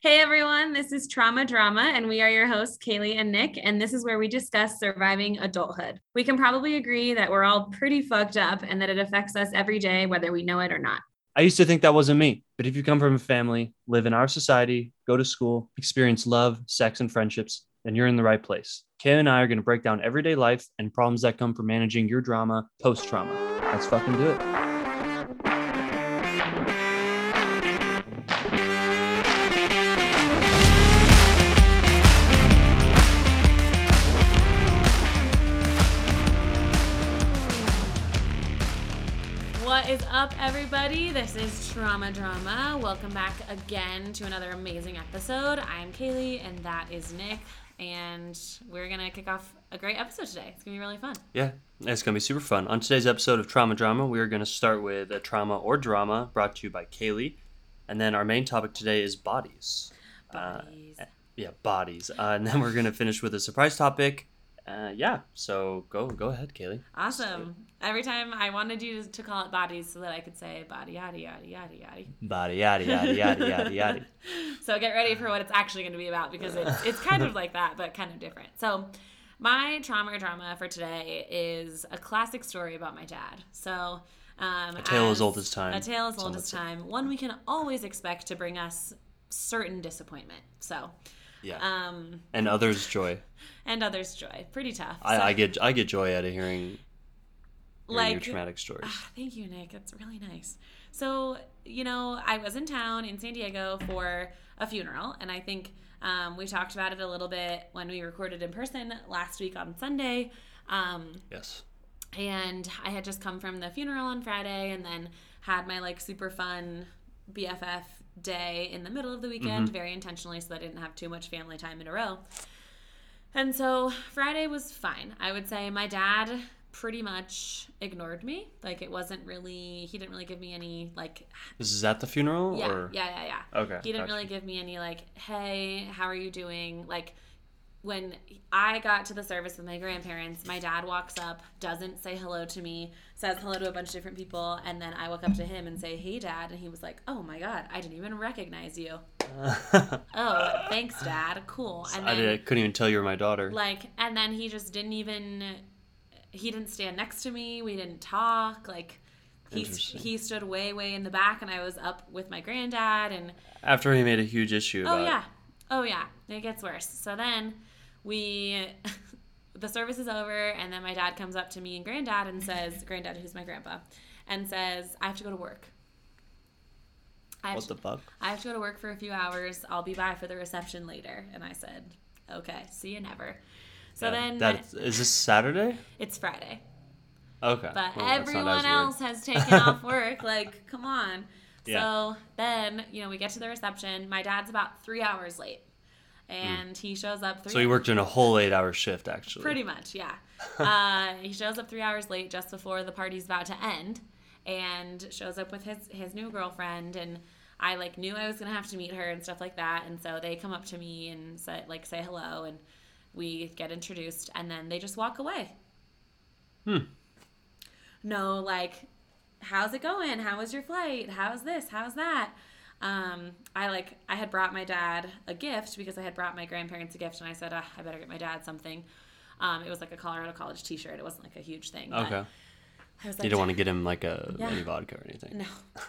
Hey everyone, this is Trauma Drama, and we are your hosts, Kaylee and Nick. And this is where we discuss surviving adulthood. We can probably agree that we're all pretty fucked up and that it affects us every day, whether we know it or not. I used to think that wasn't me, but if you come from a family, live in our society, go to school, experience love, sex, and friendships, then you're in the right place. Kay and I are going to break down everyday life and problems that come from managing your drama post trauma. Let's fucking do it. Up, everybody? This is Trauma Drama. Welcome back again to another amazing episode. I'm Kaylee, and that is Nick. And we're going to kick off a great episode today. It's going to be really fun. Yeah, it's going to be super fun. On today's episode of Trauma Drama, we are going to start with a trauma or drama brought to you by Kaylee. And then our main topic today is bodies. Bodies. Uh, yeah, bodies. Uh, and then we're going to finish with a surprise topic. Uh, yeah, so go go ahead, Kaylee. Awesome. Every time I wanted you to call it bodies so that I could say body, yada, yada, yada, yada. Body, yada, yada, yada, yada, yada. so get ready for what it's actually going to be about because it's, it's kind of like that, but kind of different. So, my trauma or drama for today is a classic story about my dad. So, um, A tale as old as time. A tale as old as time. One we can always expect to bring us certain disappointment. So, Yeah. um, and others joy. and others joy. Pretty tough. I, So, I get I get joy out of hearing, hearing your Like- traumatic stories. Ah, Thank you, Nick. That's really nice. So, you know, I was in town in San Diego for a funeral, and I think um, we talked about it a little bit when we recorded in person last week on Sunday. Um, Yes. and I had just come from the funeral on Friday and then had my like super fun BFF day in the middle of the weekend, mm-hmm. very intentionally, so that I didn't have too much family time in a row. And so Friday was fine. I would say my dad pretty much ignored me. Like it wasn't really, he didn't really give me any like is that the funeral yeah, or yeah, yeah, yeah. Okay, He didn't gotcha. really give me any like, hey, how are you doing? Like when I got to the service with my grandparents, my dad walks up, doesn't say hello to me, says hello to a bunch of different people, and then I walk up to him and say, "Hey, dad," and he was like, "Oh my god, I didn't even recognize you." Oh, thanks, dad. Cool. And I, did, I couldn't even tell you were my daughter. like, and then he just didn't even. He didn't stand next to me. We didn't talk. Like, he he stood way way in the back, and I was up with my granddad and. After he made a huge issue Oh yeah. Oh yeah. It gets worse. So then we the service is over and then my dad comes up to me and granddad and says granddad who's my grandpa and says I have to go to work. I what to, the fuck? I have to go to work for a few hours. I'll be by for the reception later. And I said, "Okay, see you never." So Yeah, then that is this Saturday? it's Friday. Okay. But well, everyone else has taken off work. Like, come on. Yeah. So then, you know, we get to the reception. My dad's about three hours late. And he shows up three. So he worked in a whole eight hour shift actually. Pretty much, yeah. uh, he shows up three hours late just before the party's about to end, and shows up with his his new girlfriend. And I like knew I was gonna have to meet her and stuff like that. And so they come up to me and say like say hello, and we get introduced, and then they just walk away. Hmm. No, like, how's it going? How was your flight? How's this? How's that? Um, I like I had brought my dad a gift because I had brought my grandparents a gift, and I said ah, I better get my dad something. Um, it was like a Colorado College T-shirt. It wasn't like a huge thing. Okay. I was like, You don't want to get him like a Yeah. any vodka or anything. no.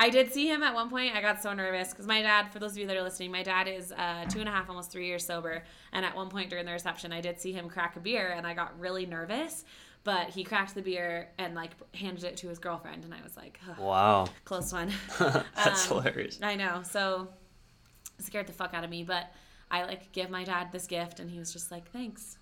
I did see him at one point. I got so nervous because my dad, for those of you that are listening, my dad is uh, two and a half, almost three years sober. And at one point during the reception, I did see him crack a beer, and I got really nervous. But he cracked the beer and like handed it to his girlfriend, and I was like, "Ugh, Wow. close one. That's Um, hilarious. I know. So scared the fuck out of me. But I like give my dad this gift, and he was just like, "Thanks,"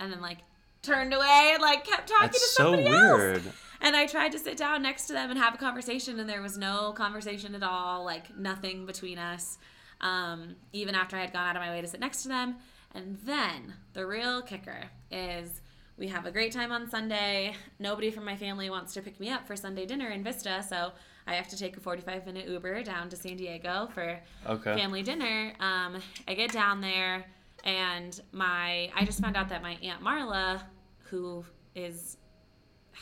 and then like turned away and like kept talking to That's so somebody else. weird. And I tried to sit down next to them and have a conversation, and there was no conversation at all, like nothing between us. Um, even after I had gone out of my way to sit next to them. And then the real kicker is we have a great time on Sunday. Nobody from my family wants to pick me up for Sunday dinner in Vista, so I have to take a 45 minute Uber down to San Diego for Okay. family dinner. Um, I get down there, and my I just found out that my aunt Marla, who is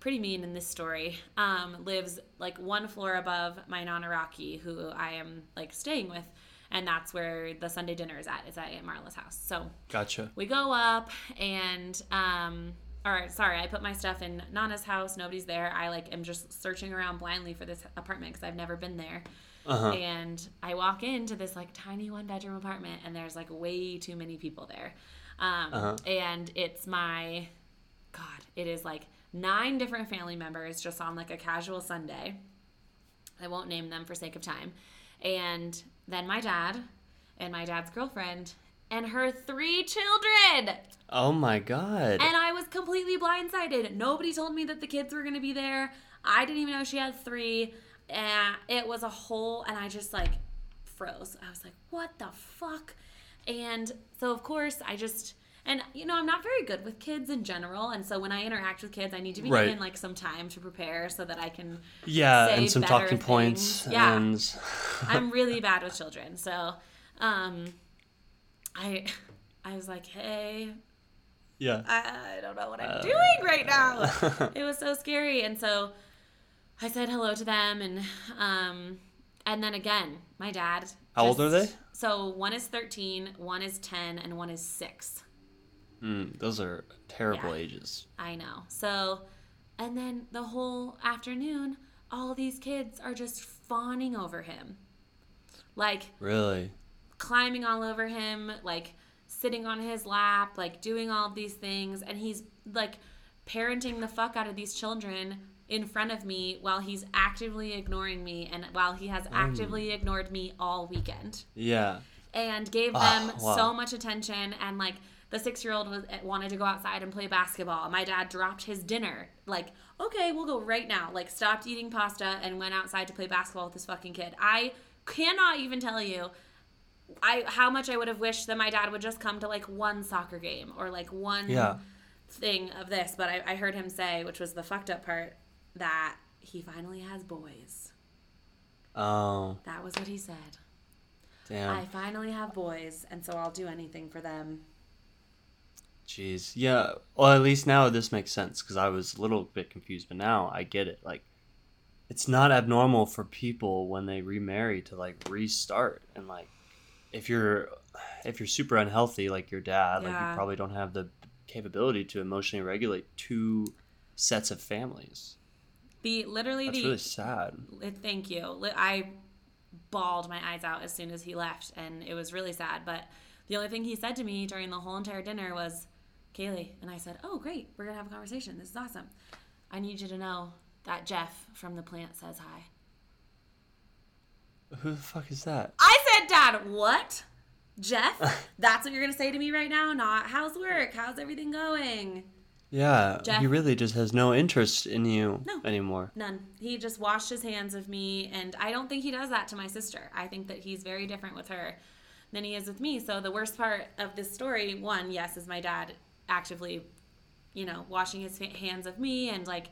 pretty mean in this story, um, lives like one floor above my non-Iraqi, who I am like staying with, and that's where the Sunday dinner is at. Is at Aunt Marla's house. So Gotcha. we go up and um or sorry i put my stuff in nana's house nobody's there i like am just searching around blindly for this apartment because i've never been there Uh-huh. and i walk into this like tiny one bedroom apartment and there's like way too many people there um, Uh-huh. and it's my god it is like nine different family members just on like a casual sunday i won't name them for sake of time and then my dad and my dad's girlfriend and her three children Oh my god. and I was completely blindsided. Nobody told me that the kids were going to be there. I didn't even know she had three. And it was a whole, and I just like froze. I was like, what the fuck? And so, of course, I just, and you know, I'm not very good with kids in general. And so when I interact with kids, I need to be Right. given like some time to prepare so that I can. yeah, and some talking points. Yeah. And I'm really bad with children. So, um, I, I was like, hey, yeah. I, I don't know what I'm Uh, doing right now. it was so scary, and so I said hello to them, and um, and then again, my dad. How old are they? So one is 13, one is 10, and one is six. Mm, those are terrible Yeah. ages. I know. So, and then the whole afternoon, all these kids are just fawning over him, like Really? climbing all over him, like sitting on his lap, like doing all of these things. And he's like parenting the fuck out of these children in front of me while he's actively ignoring me and while he has actively ignored me all weekend Yeah. and gave Ah, them wow. so much attention and like the six year old was eh, wanted to go outside and play basketball. My dad dropped his dinner. Like okay we'll go right now. Like stopped eating pasta and went outside to play basketball with this fucking kid. I cannot even tell you i how much i would have wished that my dad would just come to like one soccer game or like one Yeah. thing of this. But I, I heard him say which was the fucked up part that he finally has boys. Oh, that was what he said. Damn. I finally have boys, and so I'll do anything for them. Jeez. Yeah. Well, at least now this makes sense because I was a little bit confused, but now I get it. Like, it's not abnormal for people when they remarry to like restart and like if you're if you're super unhealthy like your dad, like you probably don't have the capability to emotionally regulate two sets of families. The literally That's the really sad. thank you. I bawled my eyes out as soon as he left, and it was really sad. But the only thing he said to me during the whole entire dinner was, "Kaylee," and I said, "Oh, great, we're gonna have a conversation. This is awesome. I need you to know that Jeff from the plant says hi." Who the fuck is that? I said, "Dad, what?" Jeff, that's what you're gonna say to me right now? Not how's work? How's everything going? Yeah, Jeff- he really just has no interest in you No. anymore. None. He just washed his hands of me, and I don't think he does that to my sister. I think that he's very different with her than he is with me. So the worst part of this story, one, yes, is my dad actively, you know, washing his hands of me and like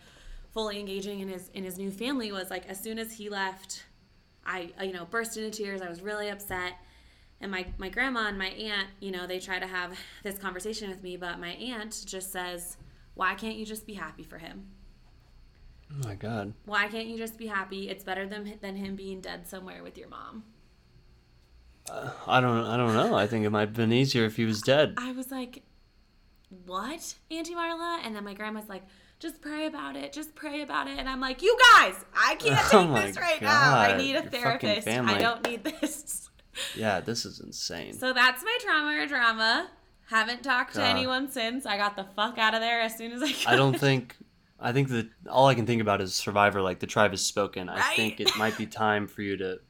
fully engaging in his in his new family. Was like as soon as he left, I uh, you know burst into tears. I was really upset. And my, my grandma and my aunt, you know, they try to have this conversation with me, but my aunt just says, Why can't you just be happy for him? Oh my god. Why can't you just be happy? It's better than than him being dead somewhere with your mom. Uh, I don't I don't know. I think it might have been easier if he was dead. I was like, "What, Auntie Marla?" And then my grandma's like, "Just pray about it. Just pray about it." And I'm like, "You guys, I can't Oh take my this right now. I need a your therapist. I don't need this." Yeah, this is insane. So that's my trauma or drama. Haven't talked to anyone since. I got the fuck out of there as soon as I could. I don't think I think that all I can think about is Survivor. Like the tribe has spoken. I think it might be time for you to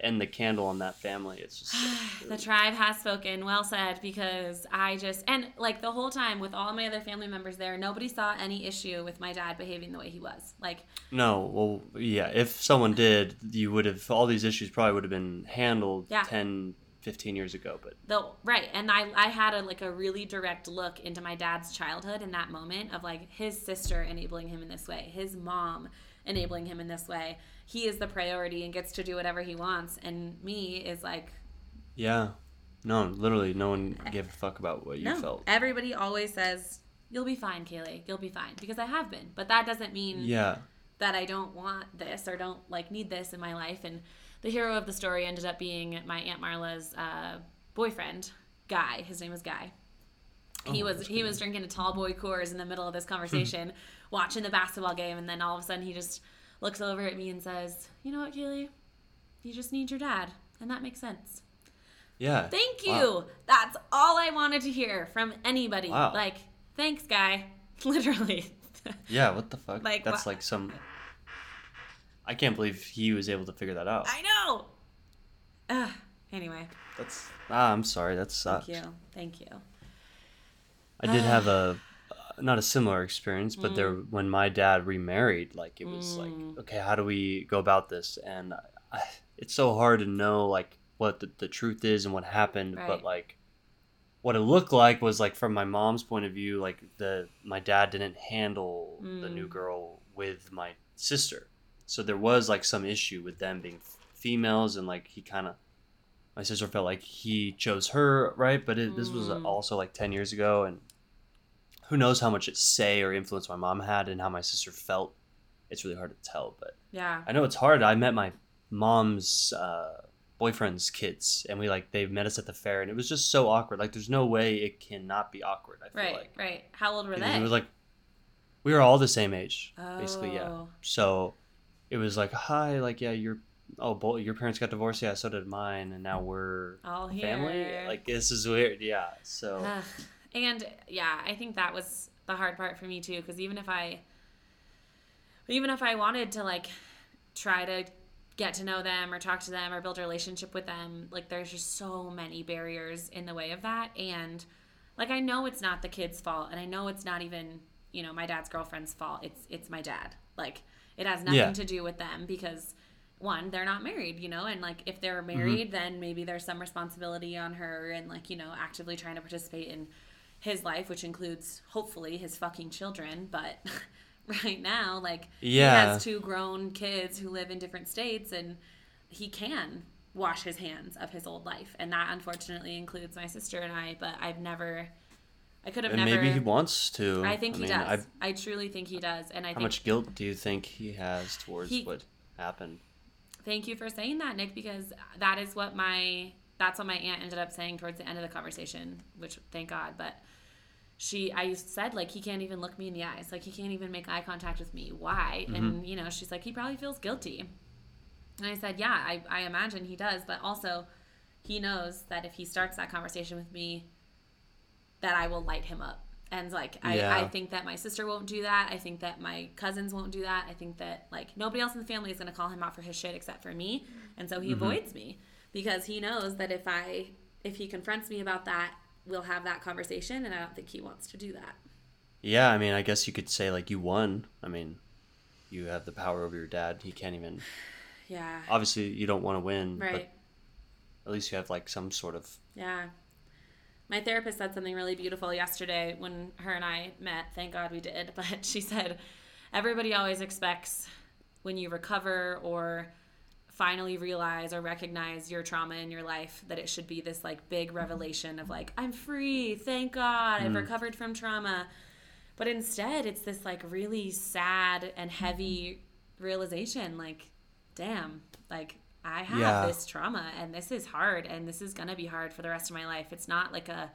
end the candle on that family. It's just the tribe has spoken. Well said, because I just and like the whole time with all my other family members there, nobody saw any issue with my dad behaving the way he was. Like no. Well, yeah. If someone did, you would have all these issues probably would have been handled Yeah. 10, 15 years ago. But the right, and I I had a like a really direct look into my dad's childhood in that moment of like his sister enabling him in this way, his mom enabling him in this way. He is the priority and gets to do whatever he wants, and me is like yeah, no, literally, no one gave a fuck about what you no. felt. Everybody always says you'll be fine, Kaylee. You'll be fine because I have been. But that doesn't mean Yeah. that I don't want this or don't like need this in my life. And the hero of the story ended up being my aunt Marla's uh, boyfriend, Guy. His name was Guy. He Oh, was he was drinking a tall boy Coors in the middle of this conversation, watching the basketball game, and then all of a sudden he just looks over at me and says, "You know what, Kaylee? You just need your dad, and that makes sense." Yeah. Thank you. Wow. That's all I wanted to hear from anybody. Wow. Like, thanks, Guy. Literally. Yeah, what the fuck? Like, That's wha- like some. I can't believe he was able to figure that out. I know. Ugh. Anyway, That's ah, I'm sorry. That sucks. thank you. Thank you. I did have a not a similar experience, but there Mm. when my dad remarried, like it was like, okay, how do we go about this? And I, it's so hard to know like what the, the truth is and what happened, Right. but like what it looked like was like from my mom's point of view, like the my dad didn't handle the new Mm. girl with my sister, so there was like some issue with them being f- females, and like he kind of my sister felt like he chose her right, but it, this was Mm. also like ten years ago, and who knows how much it say or influence my mom had and how my sister felt. It's really hard to tell, but Yeah. I know it's hard. I met my mom's uh, boyfriend's kids, and we like they met us at the fair, and it was just so awkward. Like, there's no way it cannot be awkward. I feel Right. like Right. How old were they? it was like we were all the same age, basically. Yeah. Oh. So it was like, hi, like yeah, your oh, both your parents got divorced. Yeah, so did mine, and now we're All family. Like this is weird. Yeah. So. And yeah, I think that was the hard part for me too. Because even if I, even if I wanted to like try to get to know them or talk to them or build a relationship with them, like there's just so many barriers in the way of that. And like I know it's not the kid's fault, and I know it's not even you know my dad's girlfriend's fault. It's it's my dad. Like it has nothing Yeah. to do with them because one they're not married you know and like if they're Mm-hmm. married then maybe there's some responsibility on her and like you know actively trying to participate in his life which includes hopefully his fucking children but right now like yeah. he has two grown kids who live in different states and he can wash his hands of his old life and that unfortunately includes my sister and i but i've never i could have and never maybe he wants to. i think he mean, does I- I, truly think he does and i think how think much guilt do you think he has towards He- what happened? Thank you for saying that, Nick, because that is what my that's what my aunt ended up saying towards the end of the conversation, which thank God. But she I said like he can't even look me in the eyes. Like he can't even make eye contact with me. Why? Mm-hmm. And you know, she's like, he probably feels guilty. And I said, Yeah, I, I imagine he does, but also he knows that if he starts that conversation with me, that I will light him up. And like I, Yeah. I think that my sister won't do that. I think that my cousins won't do that. I think that like nobody else in the family is gonna call him out for his shit except for me. And so he mm-hmm. avoids me because he knows that if I if he confronts me about that, we'll have that conversation and I don't think he wants to do that. Yeah, I mean, I guess you could say like you won. I mean, you have the power over your dad. He can't even. Yeah. Obviously, you don't want to win, Right. but at least you have like some sort of. Yeah. My therapist said something really beautiful yesterday when her and I met. Thank God we did. But she said, everybody always expects when you recover or finally realize or recognize your trauma in your life that it should be this like big revelation of like, I'm free. Thank God. I've mm. recovered from trauma. But instead, it's this like really sad and heavy realization like, damn, like I have Yeah. this trauma and this is hard and this is going to be hard for the rest of my life. It's not like a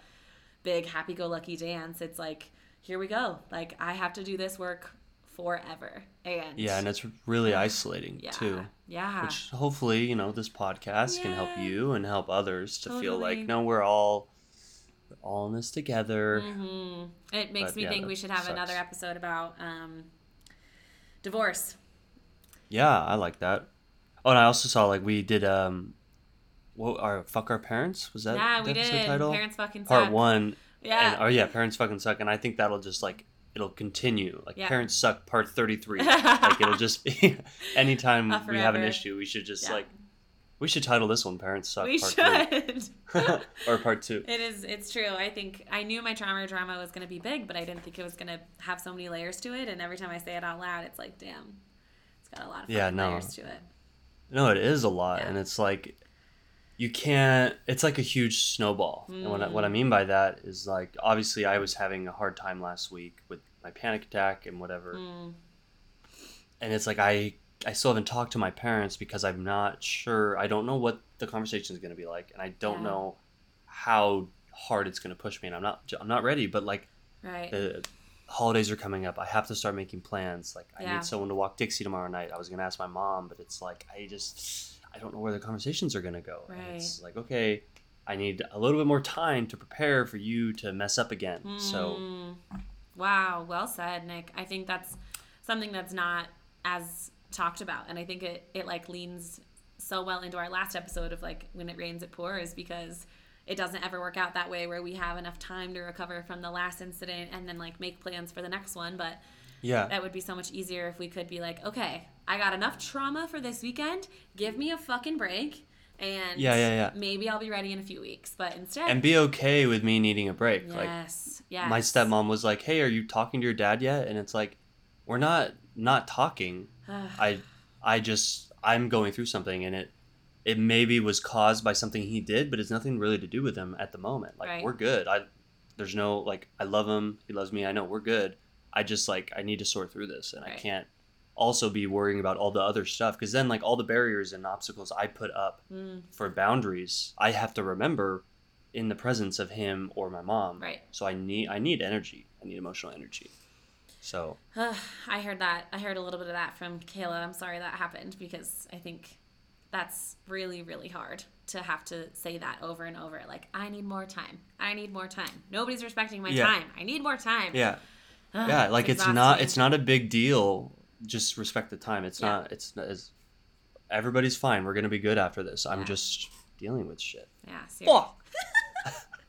big happy go lucky dance. It's like, here we go. Like I have to do this work forever. And Yeah, and it's really isolating yeah, too. Yeah. Which hopefully, you know, this podcast can help you and help others to feel like, no, we're all we're all in this together. hmm It makes But, me yeah, think we should have sucks. another episode about um, divorce. Yeah, I like that. Oh, and I also saw like we did um, what our fuck our parents was that yeah, we did. title? Parents fucking Part one. Yeah. And, oh yeah, parents fucking suck, and I think that'll just like it'll continue. Like Yeah. parents suck part thirty three. like it'll just be anytime Uh, we have an issue, we should just Yeah. like we should title this one "Parents Suck" we Part should. Or Part Two. It is. It's true. I think I knew my trauma drama was going to be big, but I didn't think it was going to have so many layers to it. And every time I say it out loud, it's like, damn, it's got a lot of Yeah, no. layers to it. No, it is a lot, Yeah. and it's like you can't it's like a huge snowball and what I, what I Mm. mean by that is like obviously i was having a hard time last week with my panic attack and whatever Mm, and it's like i i still haven't talked to my parents because i'm not sure i don't know what the conversation is going to be like and i don't Yeah. know how hard it's going to push me and i'm not i'm not ready but like right. the holidays are coming up i have to start making plans like i Yeah. need someone to walk dixie tomorrow night i was going to ask my mom but it's like i just i don't know where the conversations are going to go And it's like okay i need a little bit more time to prepare for you to mess up again so Mm. wow, well said, Nick. I think that's something that's not as talked about, and I think it it like leans so well into our last episode of like when it rains it pours because it doesn't ever work out that way where we have enough time to recover from the last incident and then like make plans for the next one but yeah. that would be so much easier if we could be like okay i got enough trauma for this weekend. Give me a fucking break and Yeah, yeah, yeah. maybe i'll be ready in a few weeks. But instead and be okay with me needing a break. Like yes yes. my stepmom was like hey are you talking to your dad yet? And it's like we're not not talking. I i just i'm going through something and it it maybe was caused by something he did but it's nothing really to do with him at the moment. Like Right. we're good. I there's no like i love him. He loves me. I know we're good i just like i need to sort through this and i can't also be worrying about all the other stuff because then like all the barriers and obstacles i put up Mm, for boundaries i have to remember in the presence of him or my mom right so i need i need energy i need emotional energy so I heard that. I heard a little bit of that from Kayla. I'm sorry that happened because I think that's really, really hard to have to say that over and over. Like, I need more time. I need more time. Nobody's respecting my Yeah. time. I need more time. yeah Yeah like it's not it's not a big deal just respect the time it's Yeah. not it's as everybody's fine we're gonna be good after this i'm Yeah. just dealing with shit Yeah, seriously.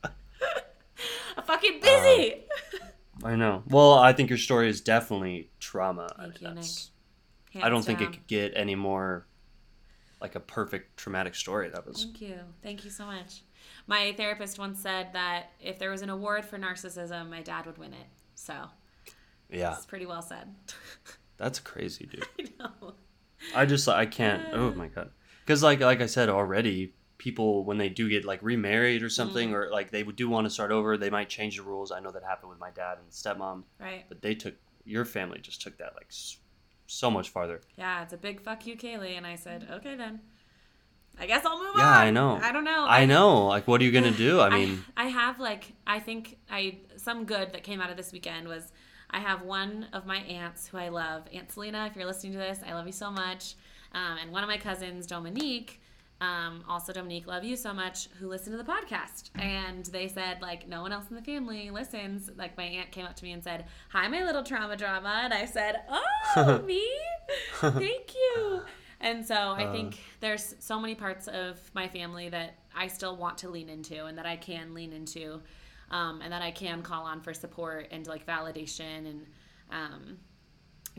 I'm fucking busy. Um, i know well i think your story is definitely trauma I Thank mean, you, Nick. i don't think it could get any more like a perfect traumatic story that was Thank you. Thank you so much. My therapist once said that if there was an award for narcissism, my dad would win it. So yeah it's pretty well said. that's crazy dude I know. I just I can't. Oh my god. Because like like I said already, people when they do get like remarried or something, Mm. or like they do want to start over, they might change the rules. I know that happened with my dad and stepmom, Right. but they took your family just took that like so much farther. Yeah, it's a big fuck you, Kaylee. And I said, okay then. I guess I'll move Yeah, on. Yeah, I know. I don't know. I know. Like, what are you gonna do? I mean, I, have like I think I some good that came out of this weekend was I have one of my aunts who I love, Aunt Selena. If you're listening to this, I love you so much. Um, and one of my cousins, Dominique, um, also Dominique, love you so much, who listened to the podcast. And they said like no one else in the family listens. Like my aunt came up to me and said, "Hi, my little trauma drama," and I said, "Oh, me? Thank you." And so I Uh. think there's so many parts of my family that I still want to lean into and that I can lean into um, and that I can call on for support and like validation and um,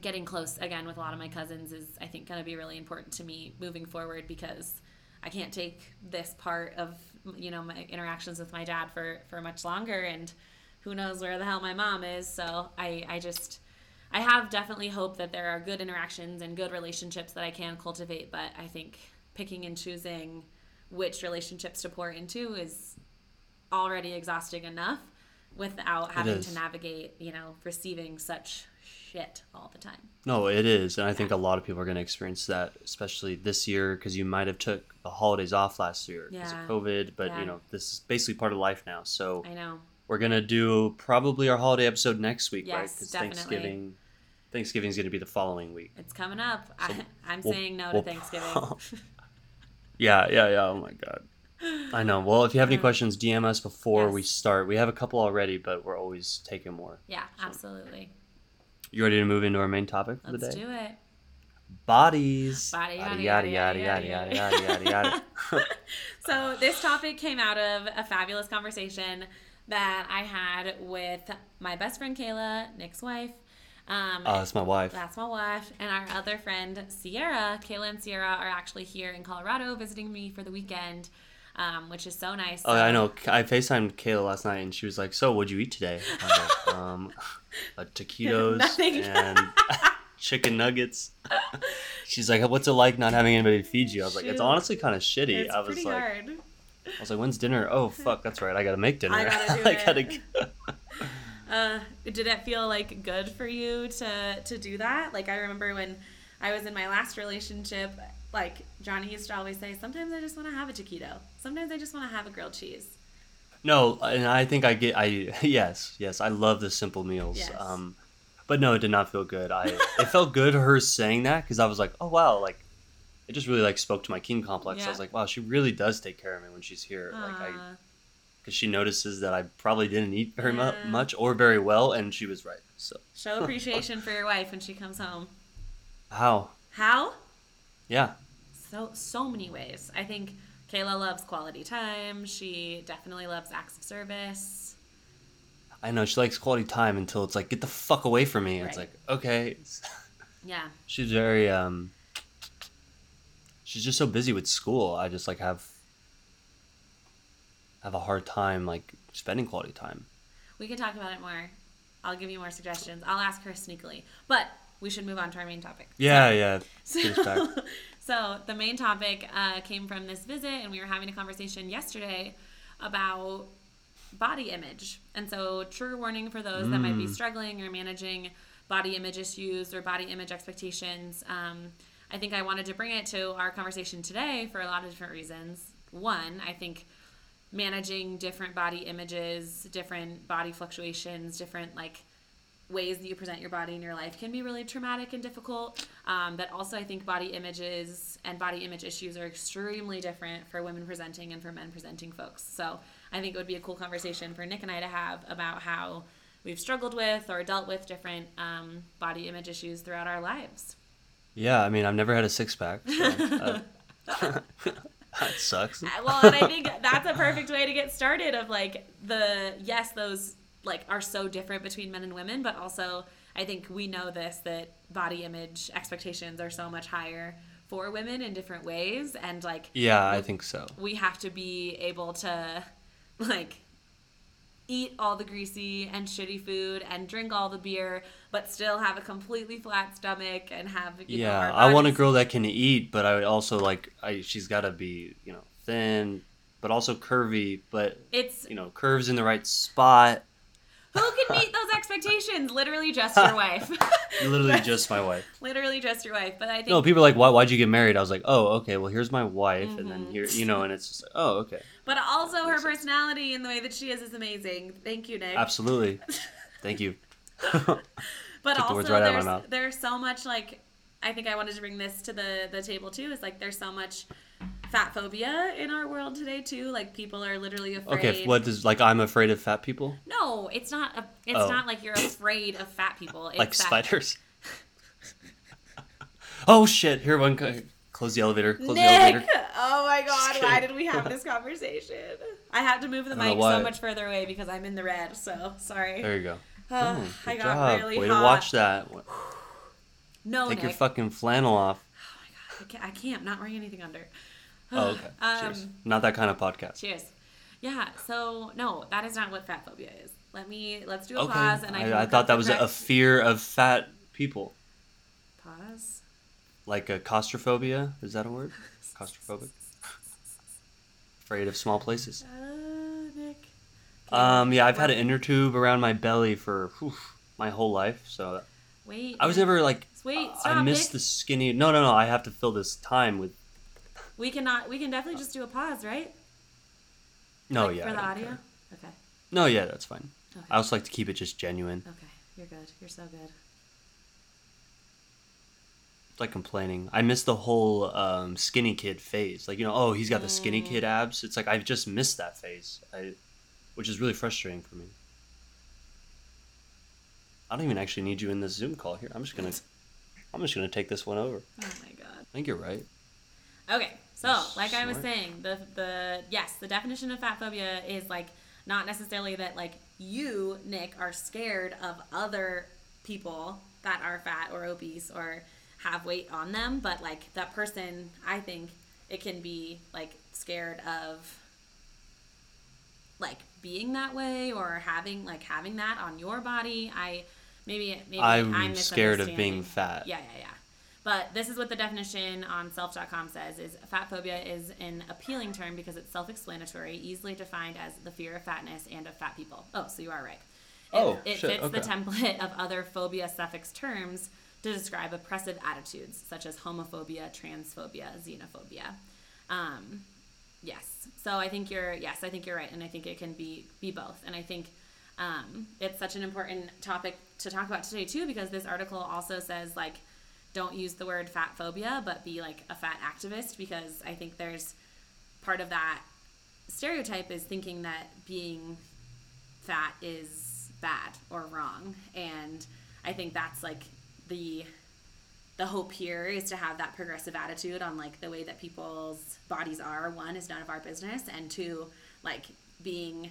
getting close again with a lot of my cousins is I think going to be really important to me moving forward because I can't take this part of you know my interactions with my dad for for much longer and who knows where the hell my mom is. So I I just I have definitely hope that there are good interactions and good relationships that I can cultivate, but I think picking and choosing which relationships to pour into is already exhausting enough without having to navigate, you know, receiving such shit all the time. no, it is, and I think a lot of people are gonna experience that, especially this year, because you might have took the holidays off last year because Yeah. of COVID. But Yeah. you know, this is basically part of life now. So I know. we're gonna do probably our holiday episode next week, right? Yes, Because definitely. Thanksgiving, is gonna be the following week. It's coming up. I, I'm we'll- saying no to we'll- Thanksgiving. Yeah, yeah, yeah. Oh my god. I know. Well, if you have any questions, DM us before we start. We have a couple already, but we're always taking more. yeah, absolutely. You ready to move into our main topic for the day? Let's do it. Bodies. Body, Yada yada, yada yada, yada yada, yada yada yada yada. So this topic came out of a fabulous conversation that I had with my best friend Kayla, Nick's wife. Um, Oh, that's my wife. that's my wife, and our other friend Sierra. Kayla and Sierra are actually here in Colorado visiting me for the weekend, um, which is so nice. Oh, So- I know. I FaceTimed Kayla last night, and she was like, "So, what'd you eat today?" Like, "Um, uh, taquitos and chicken nuggets. She's like, "What's it like not having anybody to feed you?" I was like, "It's honestly kind of shitty." It's I was pretty like, hard. "I was like, when's dinner?" Oh fuck, that's right. I gotta make dinner. I gotta do I it. gotta. Uh, did it feel like good for you to to do that? Like I remember when I was in my last relationship, like Johnny used to always say, "Sometimes I just want to have a taquito. Sometimes I just want to have a grilled cheese." No, and I think I get. I yes, yes. I love the simple meals. Yes. Um, but no, it did not feel good. I it felt good her saying that because I was like, oh wow, like it just really like spoke to my king complex. Yeah. I was like, wow, she really does take care of me when she's here. Like I because she notices that I probably didn't eat very mu- much or very well, and she was right. So show appreciation for your wife when she comes home. how? How? Yeah, So so many ways. I think Kayla loves quality time. She definitely loves acts of service. I know she likes quality time until it's like, get the fuck away from me. It's like, okay. Yeah. She's very um. She's just so busy with school. I just like have have a hard time like spending quality time. We can talk about it more. I'll give you more suggestions. I'll ask her sneakily. But we should move on to our main topic. Yeah, yeah. So, Get us back. so the main topic uh, came from this visit, and we were having a conversation yesterday about body image. And so, true warning for those that might be Mm. struggling or managing body image issues or body image expectations. Um, I think I wanted to bring it to our conversation today for a lot of different reasons. One, I think managing different body images, different body fluctuations, different like ways that you present your body in your life can be really traumatic and difficult. Um, but also, I think body images and body image issues are extremely different for women presenting and for men presenting folks. So I think it would be a cool conversation for Nick and I to have about how we've struggled with or dealt with different um, body image issues throughout our lives. Yeah, I mean, I've never had a six pack. So, uh, that sucks. Uh, well, and I think that's a perfect way to get started. Of like the yes, those like are so different between men and women, but also I think we know this that body image expectations are so much higher for women in different ways, and like Yeah, I think so. we have to be able to like eat all the greasy and shitty food and drink all the beer but still have a completely flat stomach and have you know, Yeah, our I want a girl that can eat, but I would also like. I she's got to be you know thin, but also curvy, but it's you know curves in the right spot. Who can meet those expectations literally just your wife Literally just my wife. literally just your wife but i think No, people are like, "Why? Why'd you get married?" I was like, "Oh, okay. Well, here's my wife, and then Mhm. here, you know." And it's just like, "Oh, okay. but also her personality and the way that she is is amazing thank you nick Absolutely. Thank you." but the also words right out of my there's there's so much like I think I wanted to bring this to the the table too. Is like there's so much fat phobia in our world today too. Like people are literally afraid. Okay, what does like I'm afraid of fat people? No, it's not. A, it's Oh. not like you're afraid of fat people. It's like spiders. oh shit! Here, one close the elevator. Close the elevator. Nick! Oh my god! Why did we have this conversation? I have to move the I don't know mic so much further away because I'm in the red. So sorry. There you go. Uh, Oh, I got job. really Way hot. to watch that. No, Take Nick. your fucking flannel off. oh my god! I can't, I can't. I'm not wearing anything under. Oh, okay. Um, Cheers. Not that kind of podcast. Cheers. Yeah. So no, that is not what fat phobia is. Let me let's do a Okay. pause, and I, I, I thought that was a, a fear of fat people, pause. like a claustrophobia. Is that a word? Claustrophobic. Afraid of small places. Uh, Nick. Um, yeah, I've had an inner tube around my belly for whew, my whole life, so Wait. I was Nick. never like Wait. I Stop. miss Nick. the skinny. No, no, no. I have to fill this time with. We cannot. We can definitely just do a pause, right? No, Like, yeah. For the audio. care. Okay. No, yeah, that's fine. Okay. I also like to keep it just genuine. Okay. You're good. You're so good. It's like complaining. I miss the whole um, skinny kid phase. Like you know, oh, he's got the skinny Mm. kid abs. It's like I've just missed that phase, I, which is really frustrating for me. I don't even actually need you in this Zoom call here. I'm just gonna, I'm just gonna take this one over. Oh my god. I think you're right. Okay, so like I was saying, the the yes, the definition of fat phobia is like not necessarily that like you, Nick, are scared of other people that are fat or obese or have weight on them, but like that person, I think it can be like scared of like being that way or having like having that on your body. I maybe maybe I'm I'm scared of being fat. Yeah, yeah, yeah. But this is what the definition on self.com says is fat phobia is an appealing term because it's self-explanatory, easily defined as the fear of fatness and of fat people. Oh, so you are right. It, Oh, it shit, fits the template of other phobia suffix terms to describe oppressive attitudes such as homophobia, transphobia, xenophobia. Um, yes. So I think you're yes, I think you're right, and I think it can be be both. And I think um, it's such an important topic to talk about today too, because this article also says like don't use the word fat phobia, but be like a fat activist, because I think there's part of that stereotype is thinking that being fat is bad or wrong, and I think that's like the the hope here is to have that progressive attitude on like the way that people's bodies are. One is none of our business. And two like being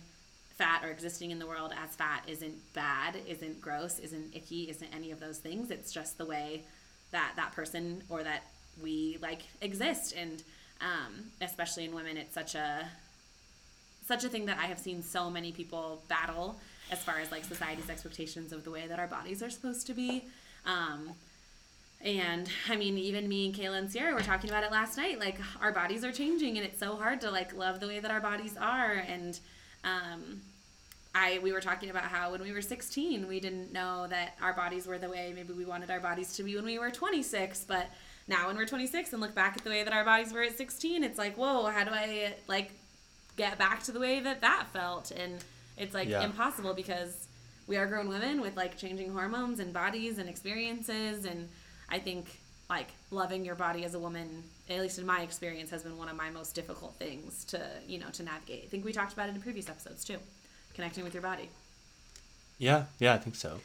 fat or existing in the world as fat isn't bad isn't gross isn't icky isn't any of those things. It's just the way that that person or that we like exist and um, especially in women it's such a such a thing that I have seen so many people battle as far as like society's expectations of the way that our bodies are supposed to be. Um, and I mean, even me and Kayla and Sierra were talking about it last night. Like, our bodies are changing, and it's so hard to like love the way that our bodies are. And um, I we were talking about how when we were 16, we didn't know that our bodies were the way maybe we wanted our bodies to be when we were 26. But now, when we're 26 and look back at the way that our bodies were at 16, it's like, whoa, how do I like get back to the way that that felt? And it's like Yeah. impossible because we are grown women with like changing hormones and bodies and experiences and i think like loving your body as a woman at least in my experience has been one of my most difficult things to you know to navigate i think we talked about it in previous episodes too connecting with your body Yeah, yeah, I think so.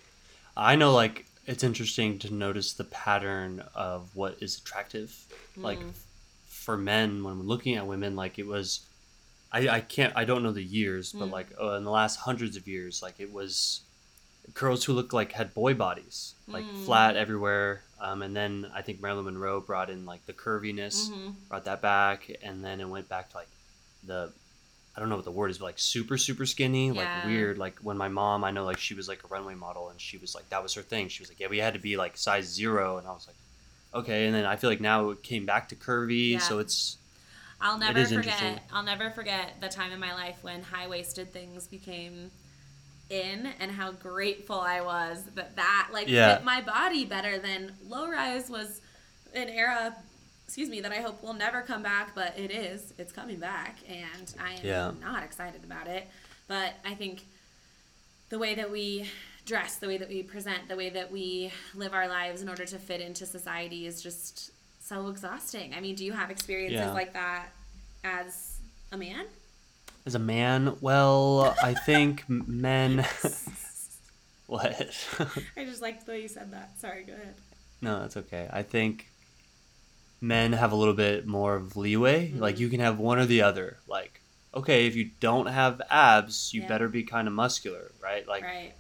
I know, like, it's interesting to notice the pattern of what is attractive. Like, Mm. f- for men, when we're looking at women, like, it was, I, I can't, I don't know the years, but Mm. like, uh, in the last hundreds of years, like, it was girls who looked like had boy bodies, like, Mm. flat everywhere. Um, and then I think Marilyn Monroe brought in, like, the curviness, Mhm. brought that back. And then it went back to, like, the, I don't know what the word is, but like super, super skinny, Yeah. like weird. Like when my mom, I know like she was like a runway model and she was like, that was her thing. She was like, yeah, we had to be like size zero. And I was like, okay. And then I feel like now it came back to curvy. Yeah. So it's, i'll It never interesting. forget i'll never forget the time in my life when high-waisted things became in and how grateful i was that that like Yeah. fit my body better than low rise was an era excuse me that i hope will never come back but it is it's coming back and i am Yeah. not excited about it but i think the way that we dress the way that we present the way that we live our lives in order to fit into society is just so exhausting i mean do you have experiences Yeah. like that as a man as a man, well, I think men, what? I just liked the way you said that. Sorry, go ahead. no, that's okay. I think men have a little bit more of leeway. Like Mm-hmm. you can have one or the other. Like, okay, if you don't have abs, you Yeah. better be kind of muscular, right? Like, right.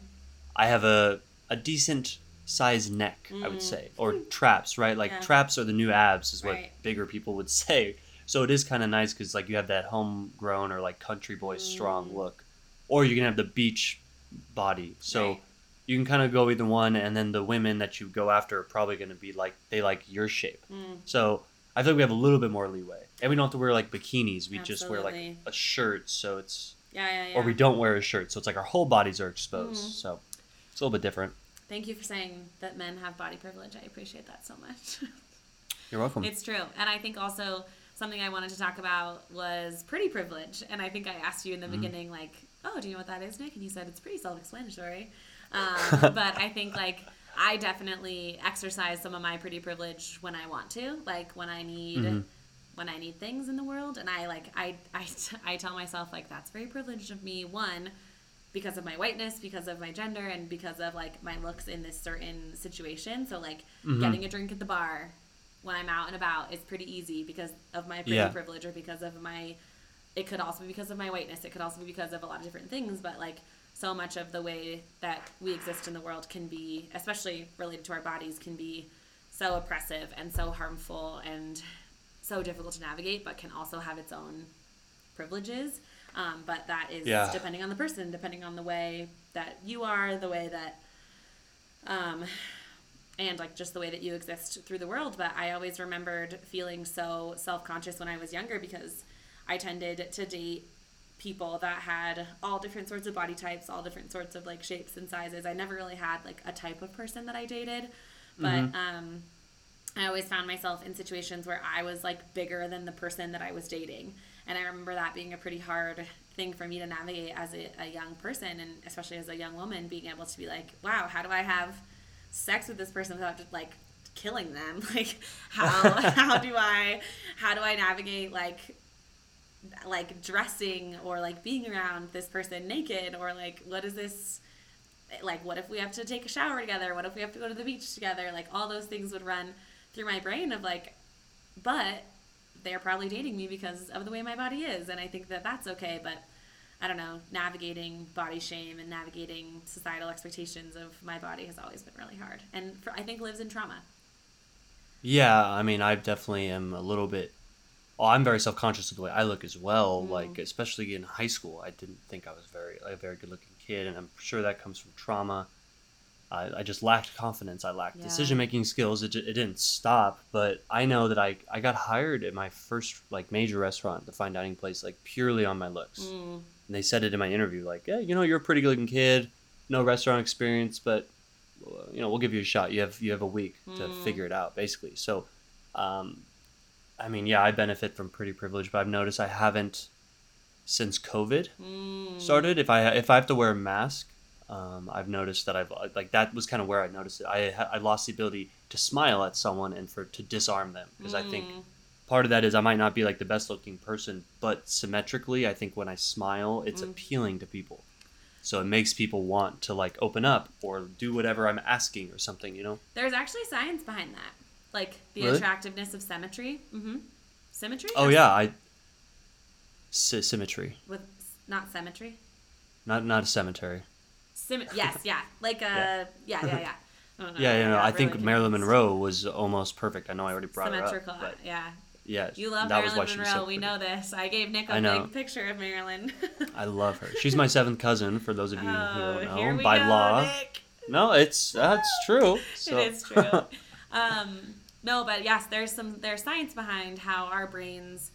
I have a a decent size neck, I would Mm. say, or traps, right? Like Yeah. traps are the new abs, is what Right. bigger people would say. So it is kind of nice because like you have that homegrown or like country boy strong Mm. look, or you can have the beach body. So Right. You can kind of go either one, and then the women that you go after are probably going to be like they like your shape. Mm. So I feel like we have a little bit more leeway, and we don't have to wear like bikinis. We just wear like a shirt, so it's Yeah, yeah, yeah. or we don't wear a shirt, so it's like our whole bodies are exposed. Mhm. So it's a little bit different. Thank you for saying that men have body privilege. I appreciate that so much. You're welcome. it's true. And I think also something I wanted to talk about was pretty privilege. And I think I asked you in the Mm-hmm. beginning, like, oh, do you know what that is, Nick? And you said it's pretty self explanatory. Um, but I think, like, I definitely exercise some of my pretty privilege when I want to, like when I need. Mhm. when I need things in the world and I like I, I I tell myself like that's very privileged of me one because of my whiteness because of my gender and because of like my looks in this certain situation so like Mhm. getting a drink at the bar when I'm out and about is pretty easy because of my pretty Yeah. privilege or because of my it could also be because of my whiteness it could also be because of a lot of different things but like so much of the way that we exist in the world can be especially related to our bodies can be so oppressive and so harmful and so difficult to navigate but can also have its own privileges um, but that is Yeah. depending on the person depending on the way that you are the way that um, and like just the way that you exist through the world. But I always remembered feeling so self conscious when I was younger because I tended to date people that had all different sorts of body types, all different sorts of like shapes and sizes. I never really had like a type of person that I dated, but um, I always found myself in situations where I was like bigger than the person that I was dating. And I remember that being a pretty hard thing for me to navigate as a, a young person and especially as a young woman, being able to be like, wow, how do I have sex with this person without just like killing them? Like how how do I how do I navigate like like dressing or like being around this person naked or like what is this like what if we have to take a shower together what if we have to go to the beach together like all those things would run through my brain of like but they're probably dating me because of the way my body is and i think that that's okay but i don't know navigating body shame and navigating societal expectations of my body has always been really hard and for, i think lives in trauma Yeah, I mean, I definitely am a little bit. Well, I'm very self conscious of the way I look as well. Like, especially in high school, I didn't think I was very a very good looking kid, and I'm sure that comes from trauma. I, I just lacked confidence. I lacked Yeah. decision making skills. It, it didn't stop, but I know that I, I got hired at my first like major restaurant, the fine dining place, like purely on my looks. Mm. And they said it in my interview, like, yeah, you know, you're a pretty good looking kid, no restaurant experience, but uh, you know, we'll give you a shot. You have you have a week to Mm. figure it out, basically. So, um, I mean, yeah, I benefit from pretty privilege, but I've noticed I haven't since COVID Mm. started. If I if I have to wear a mask, um, I've noticed that I've like that was kind of where I noticed it. I I lost the ability to smile at someone and for to disarm them because I think Mm. part of that is I might not be like the best looking person, but symmetrically, I think when I smile, it's Mm. appealing to people. So it makes people want to like open up or do whatever I'm asking or something, you know? There's actually science behind that, like the Really? attractiveness of symmetry. Mm-hmm. Symmetry. Oh yeah, I symmetry, With not symmetry. not not a cemetery. Sim- yes, yeah, like a yeah, yeah, yeah. I don't know, Yeah, you know, got I think really Marilyn. Monroe was almost perfect. I know I already brought Symmetrical, her up, but yeah. yeah, You love that was why Marilyn Monroe. so we know this. I gave Nick I a big picture of Marilyn. I love her. She's my seventh cousin. For those of you who oh, don't here know, by go, law. Nick. No, it's that's true. So. It is true. um, no, but yes, there's some there's science behind how our brains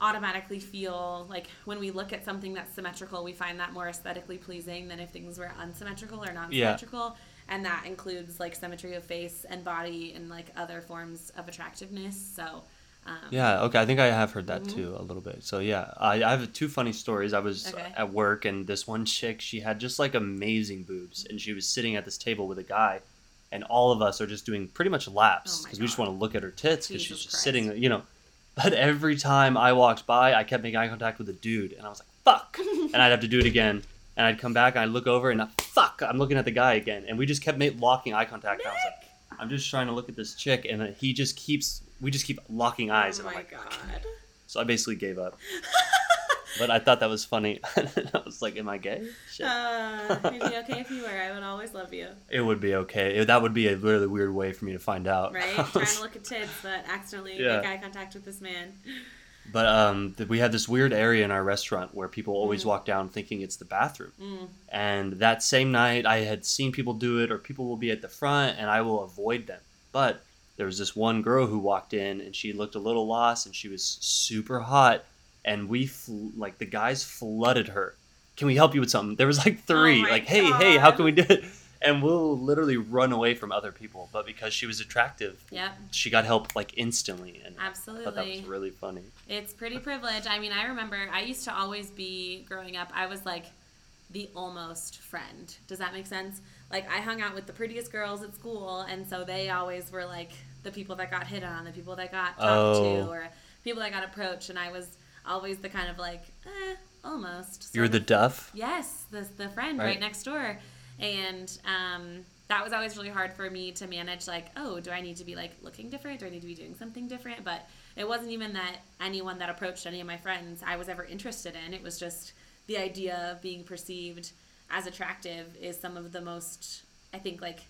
automatically feel like when we look at something that's symmetrical, we find that more aesthetically pleasing than if things were unsymmetrical or non-symmetrical. And that includes like symmetry of face and body and like other forms of attractiveness. So, um, Yeah, okay. I think I have heard that Mhm. too a little bit. So yeah, I, I have two funny stories. I was Okay. at work and this one chick, she had just like amazing boobs, and she was sitting at this table with a guy, and all of us are just doing pretty much laps Oh because we just want to look at her tits because she's just Christ. sitting, you know. But every time I walked by, I kept making eye contact with the dude, and I was like, "Fuck!" and I'd have to do it again. And I'd come back and I'd look over and I, fuck, I'm looking at the guy again, and we just kept ma- locking eye contact. And I was like, I'm just trying to look at this chick, and he just keeps, we just keep locking eyes, oh and I'm like, god. so I basically gave up. but I thought that was funny. I was like, "Am I gay?" Shit. Uh, it'd be okay if you were. I would always love you. it would be okay. It- that would be a really weird way for me to find out. Right? Trying to look at tits, but accidentally Yeah. make eye contact with this man. but um, th- we had this weird area in our restaurant where people always Mm. walk down thinking it's the bathroom. Mm. And that same night, I had seen people do it, or people will be at the front, and I will avoid them. But there was this one girl who walked in, and she looked a little lost, and she was super hot, and we fl- like the guys flooded her. Can we help you with something? There was like oh three, Oh my like, hey, hey, how can we do it? And we'll literally run away from other people, but because she was attractive, Yep, she got help like instantly, and I absolutely. thought that was really funny. It's pretty privileged. I mean, I remember I used to always be growing up. I was like the almost friend. Does that make sense? Like I hung out with the prettiest girls at school, and so they always were like the people that got hit on, the people that got talked Oh. to, or people that got approached, and I was always the kind of like, eh, almost. You're the of- duff. Yes, the the friend right, Right. next door, and um, that was always really hard for me to manage. Like, oh, do I need to be like looking different? Do I need to be doing something different? But it wasn't even that anyone that approached any of my friends I was ever interested in. It was just the idea of being perceived as attractive is some of the most, I think, like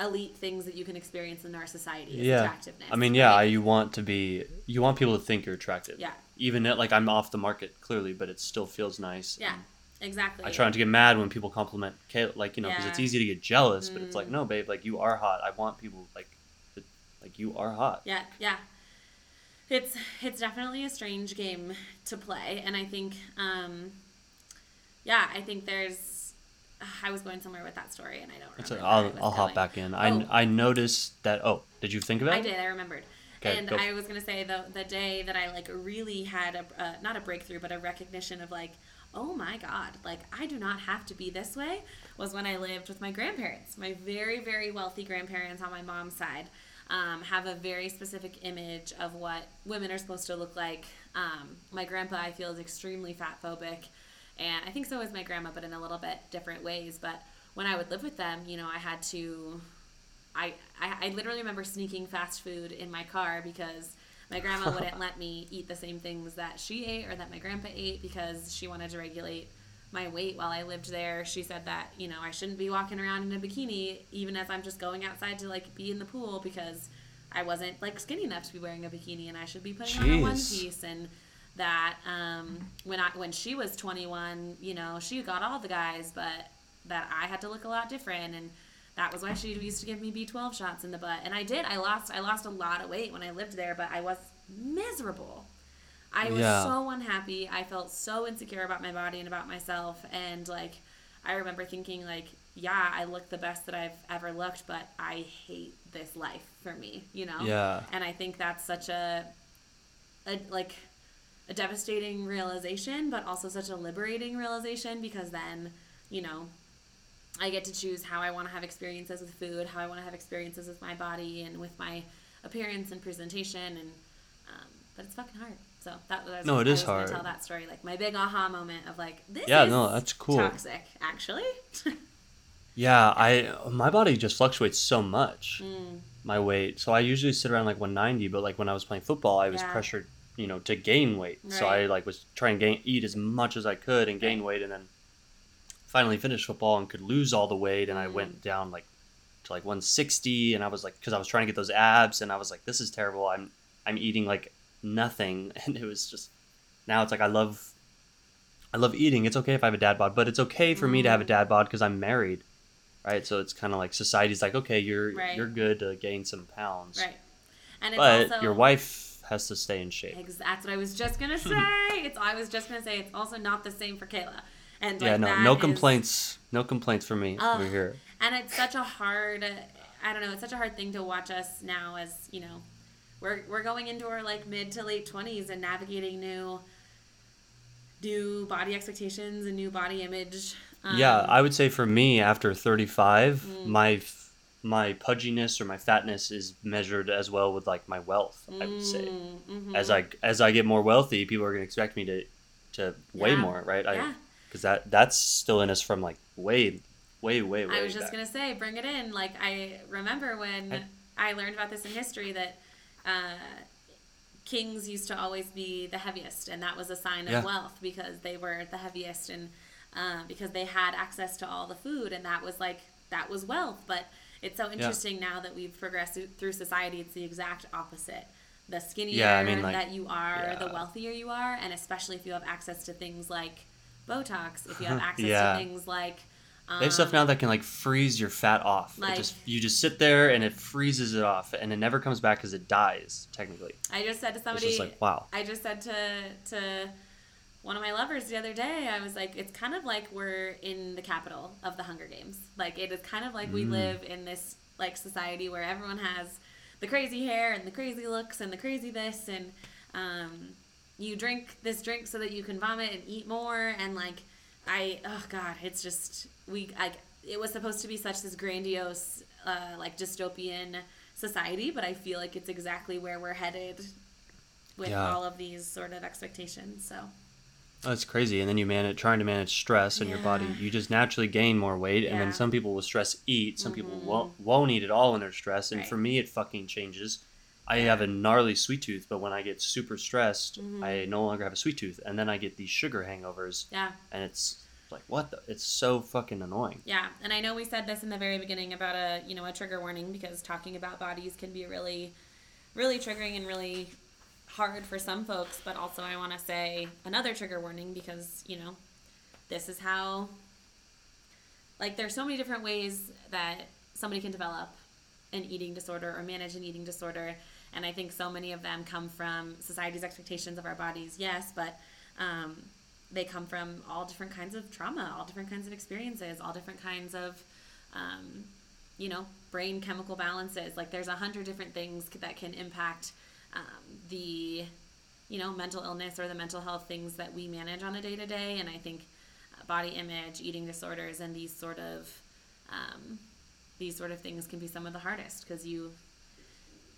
elite things that you can experience in our society. Yeah. attractiveness. I mean, yeah, right? you want to be, you want people to think you're attractive. yeah. Even at, like I'm off the market clearly, but it still feels nice. Yeah. exactly. I try not to get mad when people compliment Kayla, like you know, because it's easy to get jealous. But it's like, Mm. no, babe, like you are hot. I want people like, like you are hot. Yeah, yeah. It's it's definitely a strange game to play, and I think, um, yeah, I think there's. I was going somewhere with that story, and I don't remember. a, I I'll I'll hop back in. I Oh. I noticed that. Oh, did you think about it? I did. I remembered. Okay, and go. I was gonna say the the day that I like really had a uh, not a breakthrough, but a recognition of like, oh my god, like I do not have to be this way. Was when I lived with my grandparents, my very very wealthy grandparents on my mom's side. Um, have a very specific image of what women are supposed to look like. Um, my grandpa, I feel, is extremely fat phobic, and I think so is my grandma, but in a little bit different ways. But when I would live with them, you know, I had to I, I, I literally remember sneaking fast food in my car because my grandma wouldn't let me eat the same things that she ate or that my grandpa ate because she wanted to regulate my weight while I lived there. She said that, you know, I shouldn't be walking around in a bikini even as I'm just going outside to like be in the pool because I wasn't like skinny enough to be wearing a bikini and I should be putting on a one piece and that um, when I when she was 21, you know, she got all the guys, but that I had to look a lot different and that was why she used to give me B12 shots in the butt. And I did. I lost I lost a lot of weight when I lived there, but I was miserable. I was Yeah. so unhappy. I felt so insecure about my body and about myself and like I remember thinking like, yeah, I look the best that I've ever looked, but I hate this life for me, you know? Yeah. And I think that's such a, a like a devastating realization, but also such a liberating realization because then, you know, I get to choose how I want to have experiences with food, how I want to have experiences with my body and with my appearance and presentation, and um, but it's fucking hard. So that was No, it I is hard. Tell that story, like my big aha moment of like this. Yeah, is no, that's cool. Toxic, actually. Yeah, I my body just fluctuates so much. Mm, My weight. So I usually sit around like 190, but like when I was playing football, I was Yeah. pressured, you know, to gain weight. So I like was trying to gain eat as much as I could and gain Right. weight and then finally finished football and could lose all the weight and I Mm. went down like to like 160 and I was like cuz I was trying to get those abs and I was like this is terrible. I'm I'm eating like nothing and it was just now it's like I love I love eating. It's okay if I have a dad bod, but it's okay for me to have a Mm. dad bod because I'm married, right? So it's kind of like society's like, okay, you're Right. you're good to gain some pounds, right. And it's but also your wife has to stay in shape. That's what I was just gonna say. it's I was just gonna say it's also not the same for Kayla. And yeah, like, no, no is- complaints, no complaints for me Ugh. over here. and it's such a hard. I don't know. It's such a hard thing to watch us now as you know, we're we're going into our like mid to late twenties and navigating new, new body expectations and new body image. Um, yeah, I would say for me, after 35, Mm. my my pudginess or my fatness is measured as well with like my wealth. I would say, mm, mhm. as I as I get more wealthy, people are gonna expect me to to weigh Yeah. more, right? I Yeah. Because that that's still in us from like way, way, way, way. I was just back. gonna say, bring it in. Like I remember when I- I learned about this in history that uh, kings used to always be the heaviest, and that was a sign of Yeah. wealth because they were the heaviest, and uh, because they had access to all the food, and that was like that was wealth. But it's so interesting now that we've progressed through society; it's the exact opposite. The skinnier Yeah, I mean, like- that you are, the wealthier you are, and especially if you have access to things like Botox, if you have access Yeah. to things like um, They have stuff now that can like freeze your fat off. Like- just you just sit there and it freezes it off, and it never comes back because it dies technically. I just said to It's somebody, just like wow. I just said to to one of my lovers the other day, I was like, it's kind of like we're in the capital of the Hunger Games. Like it is kind of like we Mm. live in this like society where everyone has the crazy hair and the crazy looks and the crazy this and um, you drink this drink so that you can vomit and eat more and like I oh god, it's just we I it was supposed to be such this grandiose uh, like dystopian society, but I feel like it's exactly where we're headed with Yeah. all of these sort of expectations. So that's crazy. And then you manage trying to manage stress in your body. You just naturally gain more weight, and then some people will stress eat. Some people Mhm. won't won't eat at all when they're stressed. And Right. for me, it fucking changes. I have a gnarly sweet tooth, but when I get super stressed, Mhm. I no longer have a sweet tooth, and then I get these sugar hangovers, yeah, and it's like what the? It's so fucking annoying. yeah, and I know we said this in the very beginning about a you know a trigger warning because talking about bodies can be really, really triggering and really hard for some folks. But also, I want to say another trigger warning because you know this is how like there's so many different ways that somebody can develop an eating disorder or manage an eating disorder and i think so many of them come from society's expectations of our bodies yes but um, they come from all different kinds of trauma all different kinds of experiences all different kinds of um, you know brain chemical balances. Like there's a hundred different things that can impact um, the you know mental illness or the mental health things that we manage on a day to day and i think uh, body image eating disorders and these sort of um, these sort of things can be some of the hardest because you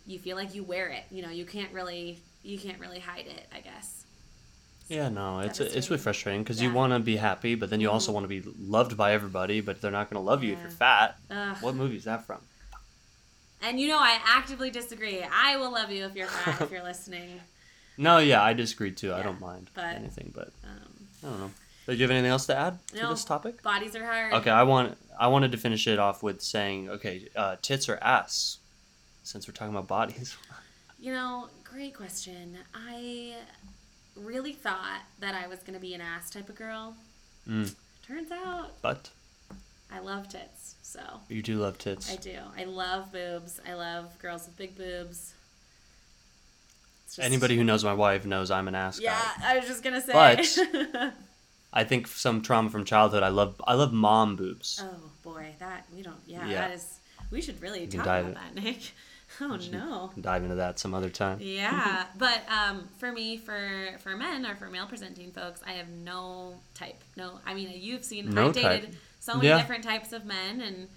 you feel like you wear it you know you can't really you can't really hide it i guess Yeah, no, it's it's really frustrating because you want to be happy, but then you also Mhm. want to be loved by everybody, but they're not going to love you if you're fat. Ugh. What movie is that from? and you know i actively disagree i will love you if you're fat if you're listening No, yeah, I disagree too. I don't mind but- anything, but um, I don't know. Do you have anything else to add to No. this topic? bodies are hard Okay, I want I wanted to finish it off with saying, okay, uh, tits or ass, since we're talking about bodies. You know, great question. I really thought that I was going to be an ass type of girl. Mm. Turns out But I love tits. So you do love tits. I do. I love boobs. I love girls with big boobs. Just- Anybody who knows my wife knows I'm an ass Yeah, guy. I was just going to say. But- I think some trauma from childhood. I love I love mom boobs. oh, boy. That, we don't, yeah, Yeah. that is, we should really talk about that, Nick. Oh, no. Dive into that some other time. Yeah, but um, for me, for for men or for male presenting folks, I have no type. No, I mean you've seen No I've dated type. so many Yeah. different types of men, and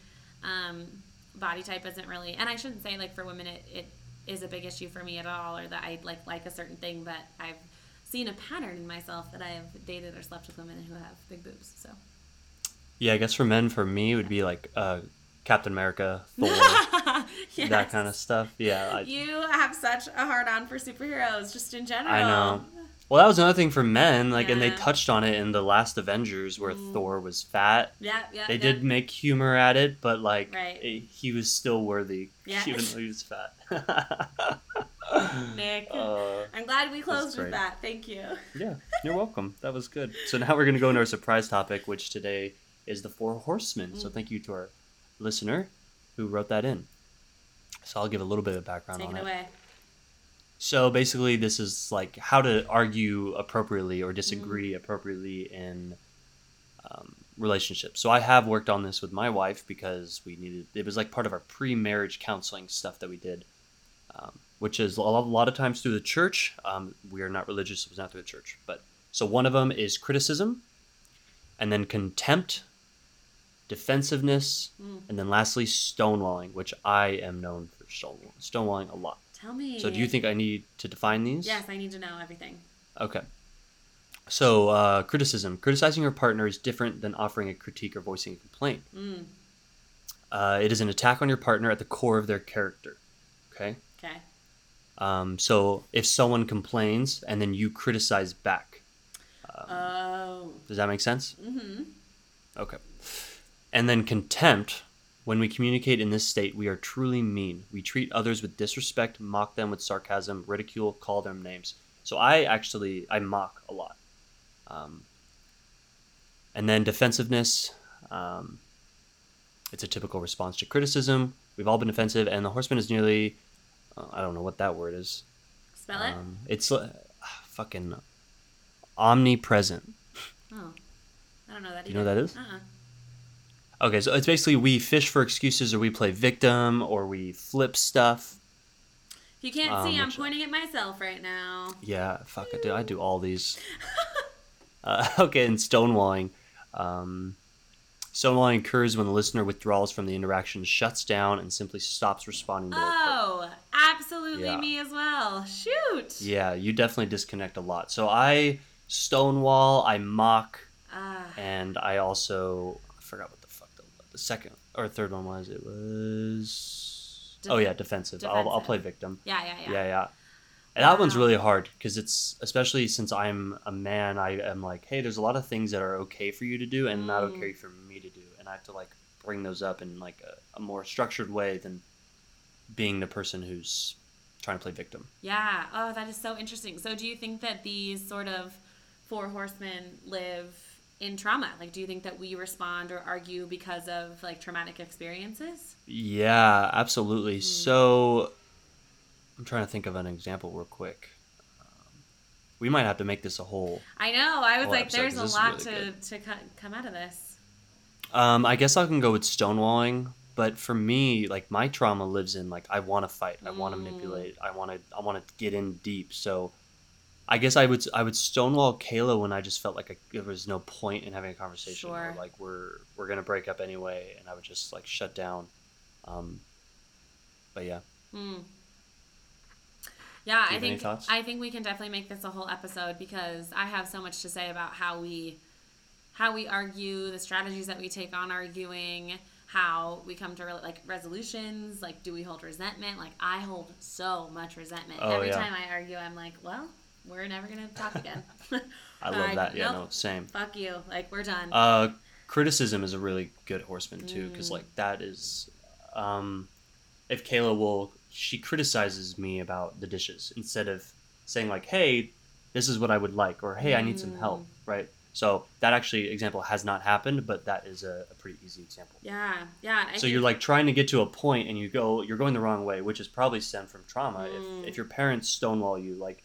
um, body type isn't really. And I shouldn't say like for women it, it is a big issue for me at all, or that I like like a certain thing. But I've seen a pattern in myself that I have dated or slept with women who have big boobs. So Yeah, I guess for men, for me, it would be like uh, Captain America, Thor, Yes. that kind of stuff. Yeah. I, You have such a hard on for superheroes, just in general. I know. Well, that was another thing for men. Like, and they touched on it in the last Avengers, where Mm. Thor was fat. Yeah, yeah. They yeah. did make humor at it, but like, Right. eh, he was still worthy, Yeah. even though he was fat. Nick. Uh, I'm glad we closed with that. Thank you. yeah, you're welcome. That was good. So now we're gonna go into our surprise topic, which today is the Four Horsemen. So Mm. thank you to our listener who wrote that in. So I'll give a little bit of background Take on it it. away. So basically, this is like how to argue appropriately or Mm. disagree appropriately in um, relationships. So I have worked on this with my wife because we needed. It was like part of our pre-marriage counseling stuff that we did, um, which is a lot, a lot of times through the church. Um, we are not religious; it was not through the church. But so one of them is criticism, and then contempt, defensiveness, Mm. and then lastly stonewalling, which I am known for stonewall- stonewalling a lot. Tell me. So do you think I need to define these? Yes, I need to know everything. Okay. So uh, criticism. Criticizing your partner is different than offering a critique or voicing a complaint. Mm. Uh, it is an attack on your partner at the core of their character. Okay. Okay. Um, so if someone complains and then you criticize back, Oh. does that make sense? Mm-hmm. Okay. And then contempt. When we communicate in this state, we are truly mean. We treat others with disrespect, mock them with sarcasm, ridicule, call them names. So I actually I mock a lot. Um, and then defensiveness. Um, it's a typical response to criticism. We've all been defensive, and the horseman is nearly. Uh, I don't know what that word is. Spell it. Um, it's uh, fucking omnipresent. oh. I don't know that. Do you know what that is? Uh-uh. Okay, so it's basically we fish for excuses or we play victim or we flip stuff. You can't Um, see, I'm pointing at myself right now. Yeah, fuck, I do, I do all these. uh, okay, and stonewalling. Um, stonewalling occurs when the listener withdraws from the interaction, shuts down, and simply stops responding to. Oh, absolutely Yeah. me as well. Shoot. Yeah, you definitely disconnect a lot. So I stonewall, I mock, Ah. and I also I forgot what the fuck the, the second or third one was. It was oh yeah, defensive. I'll, I'll play victim. yeah, yeah, yeah. Yeah, yeah. And that one's really hard because it's especially since I'm a man. I am like, hey, there's a lot of things that are okay for you to do and not Mm. okay for me to do, and I have to like bring those up in like a, a more structured way than being the person who's trying to play victim. Yeah. Oh, that is so interesting. So, do you think that these sort of four horsemen live in trauma? Like, do you think that we respond or argue because of like traumatic experiences? Yeah, absolutely. So I'm trying to think of an example real quick. Um, we might have to make this a whole. I know. I was like, episode, there's a lot really to to come out of this. Um, I guess I can go with stonewalling, but for me, like my trauma lives in like I want to fight, I want to Mm. manipulate, I want to, I want to get in deep. So, I guess I would, I would stonewall Kayla when I just felt like I, there was no point in having a conversation, Sure. like we're we're gonna break up anyway, and I would just like shut down. Um, but yeah, Hmm. Yeah, I think? I think we can definitely make this a whole episode because I have so much to say about how we how we argue, the strategies that we take on arguing, how we come to re- like resolutions, like do we hold resentment? Like I hold so much resentment. Oh, Every yeah. time I argue, I'm like, well, we're never going to talk again. I love that. Yeah, nope, no, same. Fuck you. Like we're done. Uh, criticism is a really good horseman too, because Mm. like that is, um, if Kayla will, she criticizes me about the dishes instead of saying like, "Hey, this is what I would like," or "Hey, I need some help," Mm. right? So that actually example has not happened, but that is a, a pretty easy example. yeah. Yeah. I so think- you're like trying to get to a point and you go you're going the wrong way which is probably stemmed from trauma Mm. if, if your parents stonewall you like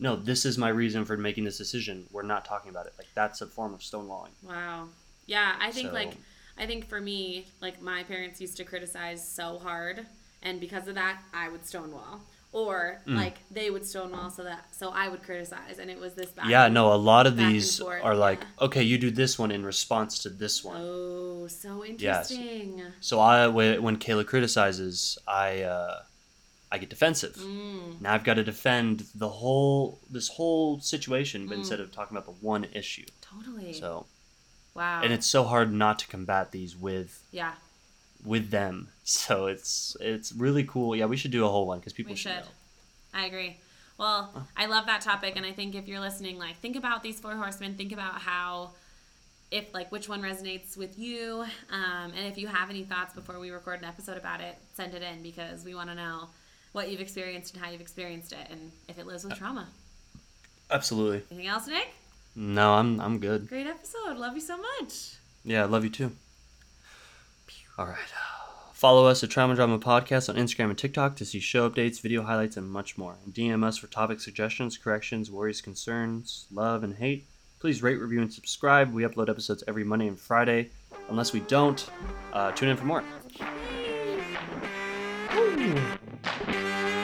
no this is my reason for making this decision we're not talking about it like that's a form of stonewalling Wow. Yeah, I think So- like I think for me, like my parents used to criticize so hard, and because of that, I would stonewall, or Mm. like they would stonewall so that so I would criticize, and it was this back. yeah no a lot of these are like yeah. okay you do this one in response to this one Oh, so interesting. Yes. so i when kayla criticizes i uh i get defensive Mm, now i've got to defend the whole this whole situation but Mm. instead of talking about the one issue totally. so wow. and it's so hard not to combat these with yeah, with them. So it's it's really cool. Yeah, we should do a whole one because people we should, should. know. I agree. Well, I love that topic, and I think if you're listening, like, think about these four horsemen. Think about how, if like, which one resonates with you, um, and if you have any thoughts before we record an episode about it, send it in because we want to know what you've experienced and how you've experienced it, and if it lives with trauma. Absolutely. Anything else, Nick? No, I'm I'm good. Great episode. Love you so much. Yeah, I love you too. All right. Follow us at Trauma Drama Podcast on Instagram and TikTok to see show updates, video highlights, and much more. And DM us for topic suggestions, corrections, worries, concerns, love, and hate. Please rate, review, and subscribe. We upload episodes every Monday and Friday. Unless we don't, uh, tune in for more. Brasil.